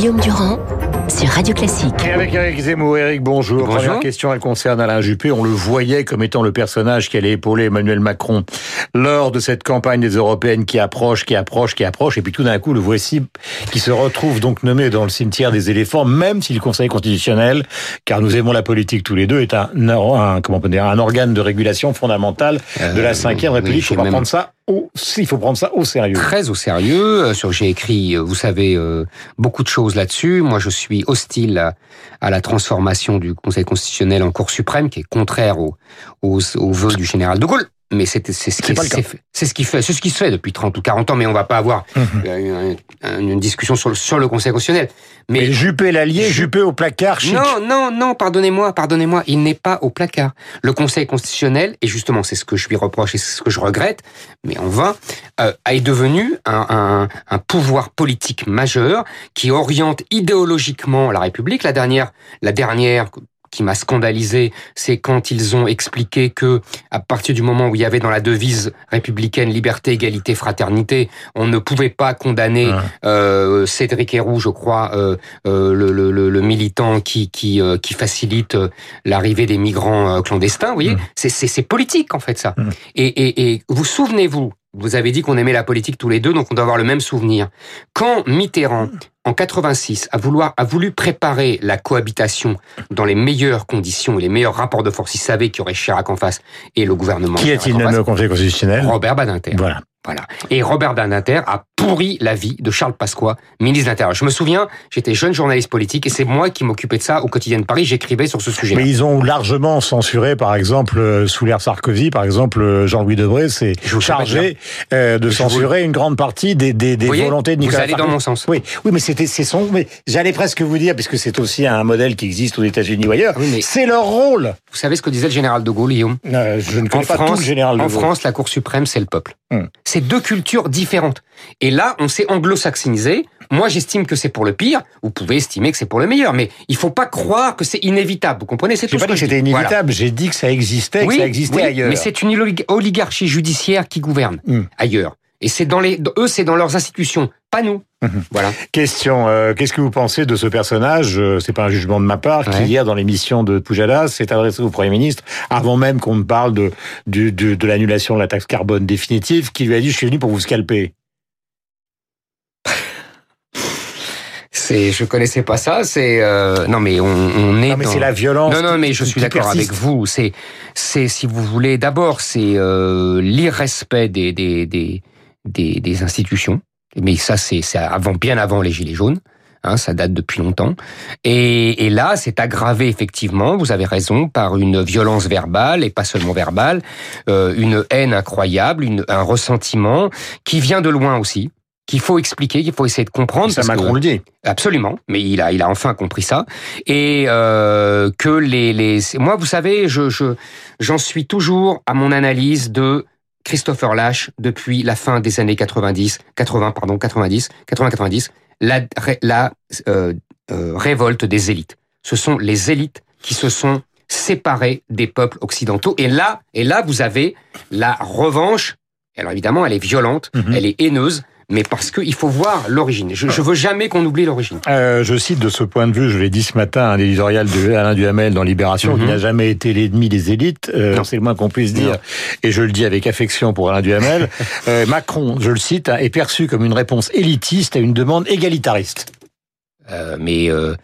Guillaume Durand sur Radio Classique. Et avec Eric Zemmour, Eric, bonjour. Bonjour. Première question, elle concerne Alain Juppé. On le voyait comme étant le personnage qui allait épauler Emmanuel Macron lors de cette campagne des Européennes qui approche, qui approche, qui approche. Et puis tout d'un coup, le voici qui se retrouve donc nommé dans le cimetière des éléphants, même si le Conseil constitutionnel, car nous aimons la politique tous les deux, est un, un comment on peut dire, un organe de régulation fondamental de la Euh, Cinquième oui, République. Il j'ai faut pas même- prendre ça il faut prendre ça au sérieux. très au sérieux. euh, j'ai écrit, euh, vous savez, euh, beaucoup de choses là-dessus. Moi, je suis hostile à, à la transformation du Conseil constitutionnel en Cour suprême, qui est contraire aux aux aux vœux du général de Gaulle. Mais c'est c'est ce qui C'est ce qui fait c'est ce qui se fait depuis 30 ou 40 ans. Mais on va pas avoir Mhm. euh, une, une discussion sur le, sur le Conseil constitutionnel. Mais Mais Juppé l'allié, Ju- Juppé au placard, chic. Non, non, non, pardonnez-moi, pardonnez-moi, il n'est pas au placard. Le Conseil constitutionnel, et justement c'est ce que je lui reproche et c'est ce que je regrette, mais en vain, euh, est devenu un, un, un pouvoir politique majeur qui oriente idéologiquement la République. La dernière, la dernière qui m'a scandalisé, c'est quand ils ont expliqué que, à partir du moment où il y avait dans la devise républicaine liberté, égalité, fraternité, on ne pouvait pas condamner Ouais. euh, Cédric Héroux, je crois, euh, euh, le, le, le, le militant qui qui, qui facilite l'arrivée des migrants clandestins. Vous voyez, Mm. c'est politique en fait ça. Mm. Et, et, et vous souvenez-vous, vous avez dit qu'on aimait la politique tous les deux, donc on doit avoir le même souvenir. Quand Mitterrand en 86 a vouloir a voulu préparer la cohabitation dans les meilleures conditions et les meilleurs rapports de force, il savait qu'il y aurait Chirac en face et le gouvernement. Qui est-il nommé au Conseil constitutionnel? Robert Badinter. Voilà. Voilà. Et Robert Badinter a pourri la vie de Charles Pasqua, ministre de l'Intérieur. Je me souviens, j'étais jeune journaliste politique et c'est moi qui m'occupais de ça au quotidien de Paris. J'écrivais sur ce sujet. Mais ils ont largement censuré, par exemple, euh, sous l'ère Sarkozy, par exemple, euh, Jean-Louis Debré s'est vous chargé euh, de vous- censurer une grande partie des, des, des Vous voyez, volontés de vous Nicolas allez dans mon sens. Oui, oui, mais c'était c'est son. Mais j'allais presque vous dire, puisque c'est aussi un modèle qui existe aux États-Unis ou ailleurs. Ah oui, C'est leur rôle. Vous savez ce que disait le général de Gaulle, Guillaume? Euh, je ne En connais pas tout France, le général de en Gaulle. France, la Cour suprême, c'est le peuple. Hmm. C'est deux cultures différentes. Et là, on s'est anglo-saxonisé. Moi, j'estime que c'est pour le pire. Vous pouvez estimer que c'est pour le meilleur. Mais il faut pas croire que c'est inévitable. Vous comprenez C'est tout pas ce dit que c'était. Voilà. inévitable. J'ai dit que ça existait, que ça existait oui, ailleurs. Mais c'est une olig- oligarchie judiciaire qui gouverne Hmm. ailleurs. Et c'est dans les, eux, c'est dans leurs institutions, pas nous. Mhm. Voilà. Question, euh, qu'est-ce que vous pensez de ce personnage? Euh, C'est pas un jugement de ma part qui hier dans l'émission de Pujadas s'est adressé au Premier ministre avant même qu'on ne parle de du- de l'annulation de la taxe carbone définitive, qui lui a dit je suis venu pour vous scalper. C'est, je connaissais pas ça. C'est, euh, non, mais on, on est Non mais dans- c'est la violence. Non, non, mais je suis d'accord avec vous. C'est, c'est, si vous voulez, d'abord, c'est euh, l'irrespect des, des, des, des, des institutions. Mais ça, c'est, avant, bien avant les Gilets jaunes. Hein, ça date depuis longtemps. Et, et là, c'est aggravé effectivement. Vous avez raison par une violence verbale et pas seulement verbale, euh, une haine incroyable, une, un ressentiment qui vient de loin aussi. Qu'il faut expliquer, qu'il faut essayer de comprendre. Ça que- Macron le dit. Absolument, mais il a, il a enfin compris ça et euh, que les, les, moi, vous savez, je, je, j'en suis toujours à mon analyse de Christopher Lash depuis la fin des années 90, 80 pardon, 90, 80-90, la, ré- la euh, euh, révolte des élites. Ce sont les élites qui se sont séparées des peuples occidentaux et là, et là, vous avez la revanche. Alors évidemment, elle est violente, Mhm. elle est haineuse, mais parce qu'il faut voir l'origine. Je, je veux jamais qu'on oublie l'origine. Euh, je cite de ce point de vue, je l'ai dit ce matin, un éditorial de Alain Duhamel dans Libération, qui Mhm. n'a jamais été l'ennemi des élites, euh, c'est le moins qu'on puisse dire, Non. et je le dis avec affection pour Alain Duhamel. euh, Macron, je le cite, hein, est perçu comme une réponse élitiste à une demande égalitariste. Euh, mais euh,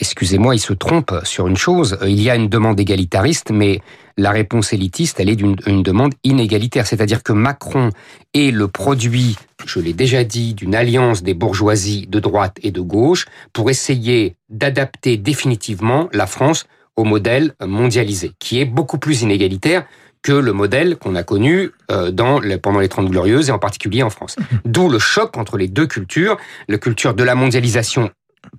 excusez-moi, il se trompe sur une chose. Euh, Il y a une demande égalitariste, mais la réponse élitiste, elle est d'une une demande inégalitaire. C'est-à-dire que Macron est le produit, je l'ai déjà dit, d'une alliance des bourgeoisies de droite et de gauche pour essayer d'adapter définitivement la France au modèle mondialisé, qui est beaucoup plus inégalitaire que le modèle qu'on a connu euh, dans pendant les Trente Glorieuses et en particulier en France. D'où le choc entre les deux cultures, la culture de la mondialisation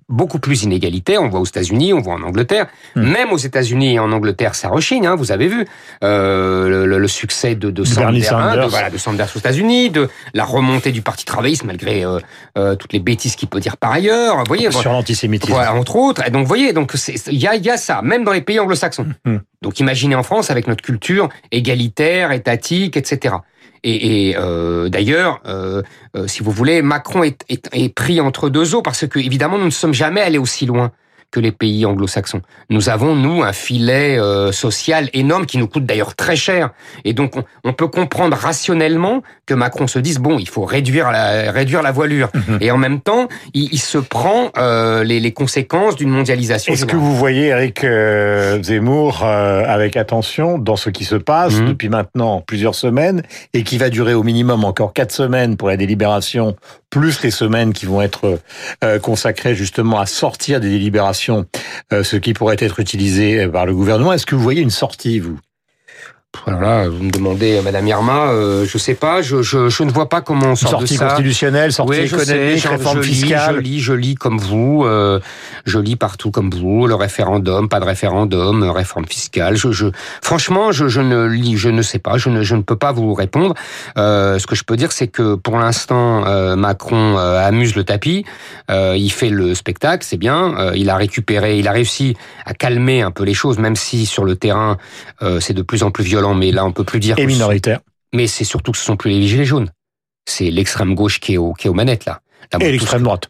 beaucoup plus inégalitaire. On voit aux États-Unis, on voit en Angleterre. Hmm. Même aux États-Unis et en Angleterre, ça rechigne. Hein, vous avez vu euh, le, le- le succès de, de Sanders, hein, Sanders. de, voilà, de Sanders aux États-Unis, de la remontée du Parti travailliste malgré euh, euh, toutes les bêtises qu'il peut dire par ailleurs. Vous voyez, Sur l'antisémitisme. voilà, entre autres. Et donc, vous voyez, donc il y a, y a ça, même dans les pays anglo-saxons. Hmm. Donc imaginez en France avec notre culture égalitaire, étatique, etc. Et, euh, d'ailleurs, euh, euh, si vous voulez, Macron est, est, est, pris entre deux eaux parce que évidemment nous ne sommes jamais allés aussi loin que les pays anglo-saxons. Nous avons, nous, un filet euh, social énorme qui nous coûte d'ailleurs très cher. Et donc, on, on, peut comprendre rationnellement que Macron se dise, bon, il faut réduire la, réduire la voilure. Mhm. Et en même temps, il, il se prend euh, les, les, conséquences d'une mondialisation. Est-ce que vous voyez Eric euh, Zemmour avec attention dans ce qui se passe mmh. depuis maintenant plusieurs semaines et qui va durer au minimum encore quatre semaines pour la délibération, plus les semaines qui vont être consacrées justement à sortir des délibérations euh, ce qui pourrait être utilisé par le gouvernement. Est-ce que vous voyez une sortie, vous? Alors là, vous me demandez, Madame Irma, euh, je sais pas, je, je, je, ne vois pas comment on sort sortie de ça. constitutionnelle, sortie oui, économique, sais, réforme je fiscale. Lis, je lis, je lis comme vous, euh, je lis partout comme vous, le référendum, pas de référendum, réforme fiscale. Je, je franchement, je, je, ne lis, je ne sais pas, je ne, je ne peux pas vous répondre. Euh, ce que je peux dire, c'est que pour l'instant, euh, Macron euh, amuse le tapis, euh, il fait le spectacle, c'est bien. il a récupéré, il a réussi à calmer un peu les choses, même si sur le terrain, c'est de plus en plus violent mais là on peut plus dire. Et minoritaire. Mais c'est surtout que ce sont plus les gilets jaunes. C'est l'extrême gauche qui est, au, qui est aux manettes là. là et l'extrême droite.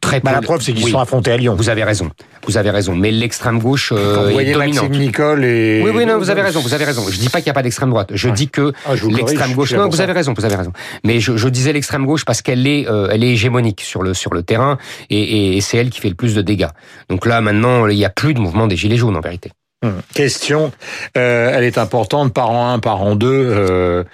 Très bah, la preuve, c'est qu'ils oui. sont affrontés à Lyon. Vous avez raison. Vous avez raison. Mais l'extrême gauche euh, vous voyez est dominante. Maxime Nicole et... Oui, oui, non, vous avez raison. Vous avez raison. Je dis pas qu'il n'y a pas d'extrême droite. Je ouais. dis que ah, l'extrême gauche. Non, vous avez raison. Vous avez raison. Mais je, je disais l'extrême gauche parce qu'elle est, euh, elle est hégémonique sur le sur le terrain et, et c'est elle qui fait le plus de dégâts. Donc là, maintenant, il n'y a plus de mouvement des gilets jaunes en vérité. Question, euh, elle est importante, parent 1, parent 2. Euh,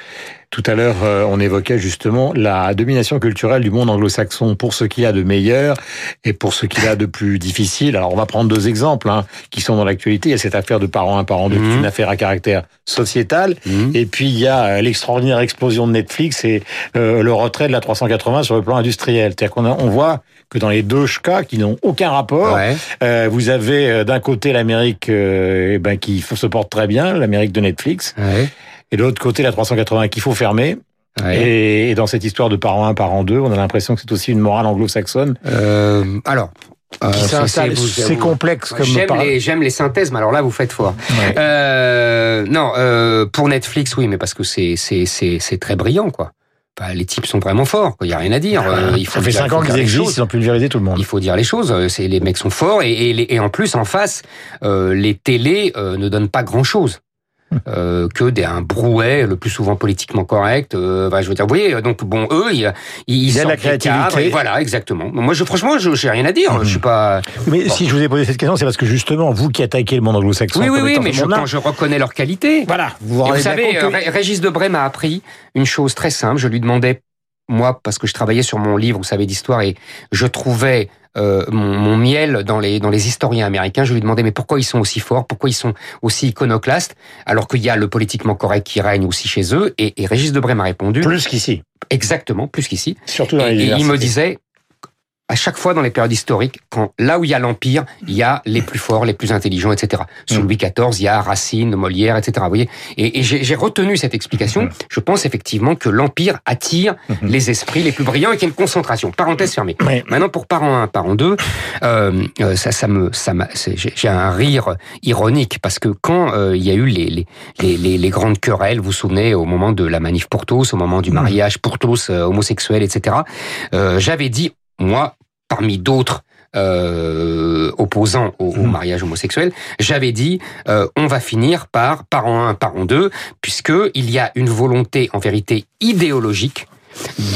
tout à l'heure, euh, on évoquait justement la domination culturelle du monde anglo-saxon pour ce qu'il y a de meilleur et pour ce qu'il y a de plus difficile. Alors, on va prendre deux exemples hein, qui sont dans l'actualité. Il y a cette affaire de parent 1, parent 2, mmh. qui est une affaire à caractère sociétal. Mmh. Et puis, il y a l'extraordinaire explosion de Netflix et euh, le retrait de la 380 sur le plan industriel. C'est-à-dire qu'on on voit que dans les deux cas qui n'ont aucun rapport, ouais. euh, vous avez d'un côté l'Amérique euh, eh ben, qui se porte très bien, l'Amérique de Netflix, ouais. et de l'autre côté la 380 qu'il faut fermer. Ouais. Et, et, dans cette histoire de parent 1, parent 2, on a l'impression que c'est aussi une morale anglo-saxonne. Euh, alors, euh, c'est complexe comme j'aime les j'aime les synthèses mais alors là vous faites fort ouais. euh, non euh, pour Netflix oui mais parce que c'est c'est c'est c'est très brillant quoi bah, les types sont vraiment forts. Il y a rien à dire. Euh, il faut ça fait dire, cinq ans qu'ils existent, ils ont pulvérisé tout le monde. Il faut dire les choses. C'est les mecs sont forts et, et, et en plus en face, euh, les télés euh, ne donnent pas grand chose. Euh, que des un brouet le plus souvent politiquement correct. Euh, bah, je veux dire vous voyez donc bon eux ils ils, il la créativité et voilà exactement. Moi je franchement je j'ai rien à dire. Mmh. je suis pas mais bon. si je vous ai posé cette question c'est parce que justement vous qui attaquez le monde anglo-saxon oui oui oui mais je, quand je reconnais leur qualité. Voilà. Vous, vous savez que... Régis Debray m'a appris une chose très simple. Je lui demandais moi, parce que je travaillais sur mon livre, vous savez, d'histoire, et je trouvais euh, mon, mon, miel dans les, dans les historiens américains, je lui demandais, mais pourquoi ils sont aussi forts, pourquoi ils sont aussi iconoclastes, alors qu'il y a le politiquement correct qui règne aussi chez eux, et, et Régis Debray m'a répondu. Plus qu'ici. Exactement, plus qu'ici. Surtout dans et, les et il me disait, à chaque fois dans les périodes historiques, quand là où il y a l'empire, il y a les plus forts, les plus intelligents, etc. Sous Louis XIV, il y a Racine, Molière, etc. Vous voyez et, et j'ai retenu cette explication. Je pense effectivement que l'empire attire les esprits les plus brillants et qu'il y a une concentration. Parenthèse fermée. Oui. Maintenant, pour parent 1, parent 2, euh, ça, ça me, ça j'ai un rire ironique parce que quand euh, il y a eu les, les, les, les, les grandes querelles, vous vous souvenez, au moment de la manif pour tous, au moment du mariage pour tous, euh, homosexuels, etc. J'avais dit moi, parmi d'autres euh, opposants au, au, mariage homosexuel, j'avais dit euh, on va finir par parent 1, parent 2, puisque il y a une volonté en vérité idéologique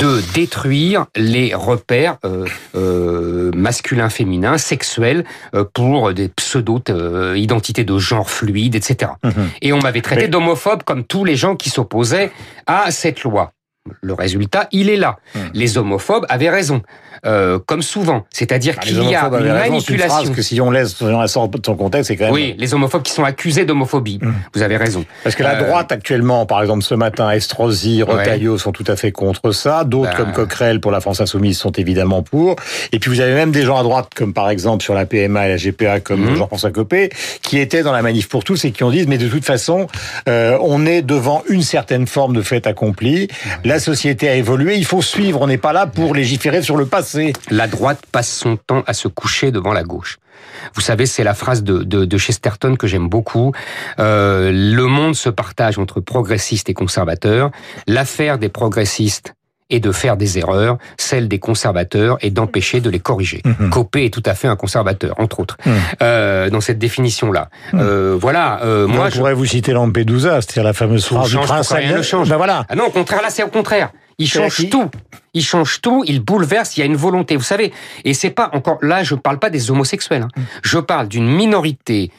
de détruire les repères euh, euh, masculins, féminins, sexuels euh, pour des pseudo-identités de genre fluide, etc. Mmh. Et on m'avait traité Mais... d'homophobe comme tous les gens qui s'opposaient à cette loi. Le résultat, il est là. Mmh. Les homophobes avaient raison. Euh, comme souvent. C'est-à-dire ah, qu'il y a une manipulation. Une que si on laisse, si on la sort de son contexte, c'est quand même. Oui, les homophobes qui sont accusés d'homophobie. Mmh. Vous avez raison. Parce que la euh... droite actuellement, par exemple ce matin, Estrosi, Retailleau ouais. sont tout à fait contre ça. D'autres ben... comme Coquerel pour la France insoumise sont évidemment pour. Et puis vous avez même des gens à droite, comme par exemple sur la PMA et la GPA, comme mmh. Jean-François Copé, qui étaient dans la manif pour tous et qui ont dit mais de toute façon, euh, on est devant une certaine forme de fait accompli. Mmh. Société a évolué, il faut suivre, on n'est pas là pour légiférer sur le passé. La droite passe son temps à se coucher devant la gauche. Vous savez, c'est la phrase de, de, de Chesterton que j'aime beaucoup. Euh, le monde se partage entre progressistes et conservateurs. L'affaire des progressistes est de faire des erreurs, celle des conservateurs est d'empêcher de les corriger. Mhm. Copé est tout à fait un conservateur, entre autres, Mhm. euh, dans cette définition-là. Mhm. Euh, voilà, euh, Moi, je pourrais vous citer Lampedusa, c'est-à-dire la fameuse phrase du prince rien ne change Ben voilà. Ah non, au contraire, là, c'est au contraire. Il change tout. Il change tout, il bouleverse, il y a une volonté, vous savez. Et c'est pas encore, là, je parle pas des homosexuels. hein. Mm. Je parle d'une minorité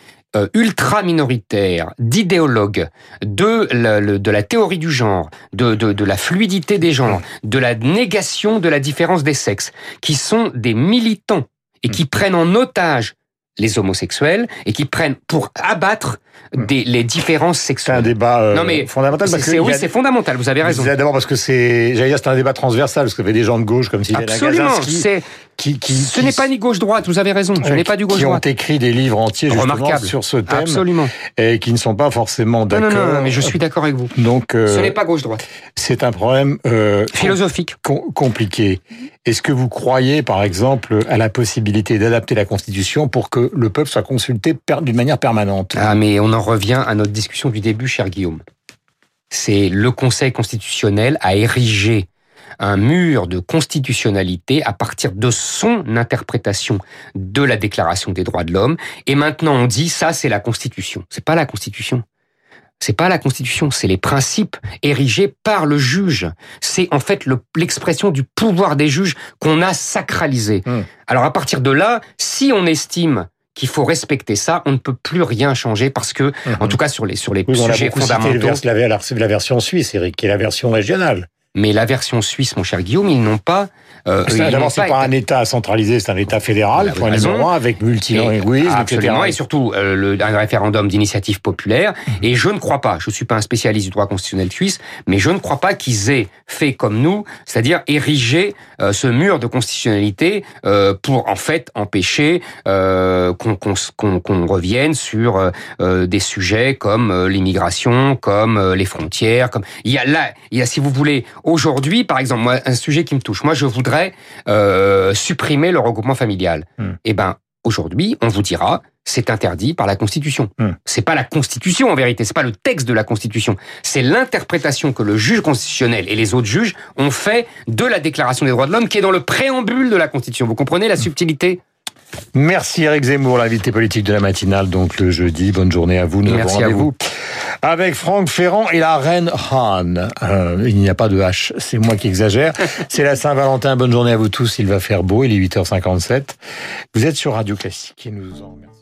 ultra minoritaire d'idéologues de la, le- de la théorie du genre, de, de, de la fluidité des genres, de la négation de la différence des sexes, qui sont des militants et qui prennent en otage les homosexuels et qui prennent pour abattre des, les différences C'est un sexuelles. débat euh, Non, mais fondamental parce que oui, a- c'est fondamental, vous avez raison. D'abord parce que c'est, j'allais dire, c'est un débat transversal parce qu'il y avait des gens de gauche comme Sylvain Absolument, c'est, qui, qui, ce qui- n'est pas ni gauche-droite, vous avez raison, ce n'est pas du qui ont gauche-droite. écrit des livres entiers justement Remarquable. sur ce thème Absolument. et qui ne sont pas forcément Non, d'accord. non, non, mais je suis d'accord avec vous. Donc, euh, Ce n'est pas gauche-droite. c'est un problème euh, Philosophique. com- compliqué. Est-ce que vous croyez, par exemple, à la possibilité d'adapter la Constitution pour que le peuple soit consulté per- d'une manière permanente? Ah, mais on en revient à notre discussion du début, cher Guillaume. C'est le Conseil constitutionnel a érigé un mur de constitutionnalité à partir de son interprétation de la Déclaration des droits de l'homme. Et maintenant, on dit ça, c'est la Constitution. C'est pas la Constitution. C'est pas la Constitution, c'est les principes érigés par le juge. C'est en fait le- l'expression du pouvoir des juges qu'on a sacralisé. Hmm. Alors à partir de là, si on estime qu'il faut respecter ça, on ne peut plus rien changer parce que, en tout cas sur les sur les Oui, on a sujets beaucoup cité le fondamentaux. vers- la, la- la version suisse, Eric, qui est la version régionale. Mais la version suisse, mon cher Guillaume, ils n'ont pas. euh, D'abord, c'est pas été- un État centralisé, c'est un État fédéral, avez point raison. numéro un, avec multilinguisme, Absolument, etc. et surtout euh, le, un référendum d'initiative populaire. Mhm. Et je ne crois pas, je suis pas un spécialiste du droit constitutionnel suisse, mais je ne crois pas qu'ils aient fait comme nous, c'est-à-dire ériger euh, ce mur de constitutionnalité euh, pour en fait empêcher euh, qu'on qu'on- qu'on revienne sur euh, euh, des sujets comme euh, l'immigration, comme euh, les frontières, comme il y a là, il y a si vous voulez aujourd'hui, par exemple, moi un sujet qui me touche, moi je voudrais euh, supprimer le regroupement familial. Hmm. Eh ben aujourd'hui, on vous dira, c'est interdit par la Constitution. Hmm. C'est pas la Constitution en vérité, c'est pas le texte de la Constitution, c'est l'interprétation que le juge constitutionnel et les autres juges ont fait de la Déclaration des droits de l'homme qui est dans le préambule de la Constitution. Vous comprenez la subtilité? Merci Eric Zemmour, l'invité politique de la matinale, donc le jeudi. Bonne journée à vous. Nous Merci avons à rendez-vous avec Franck Ferrand et la reine Han. Euh, il n'y a pas de H, c'est moi qui exagère. c'est la Saint-Valentin. Bonne journée à vous tous. Il va faire beau. Il est 8h57. Vous êtes sur Radio Classique et nous en remercions.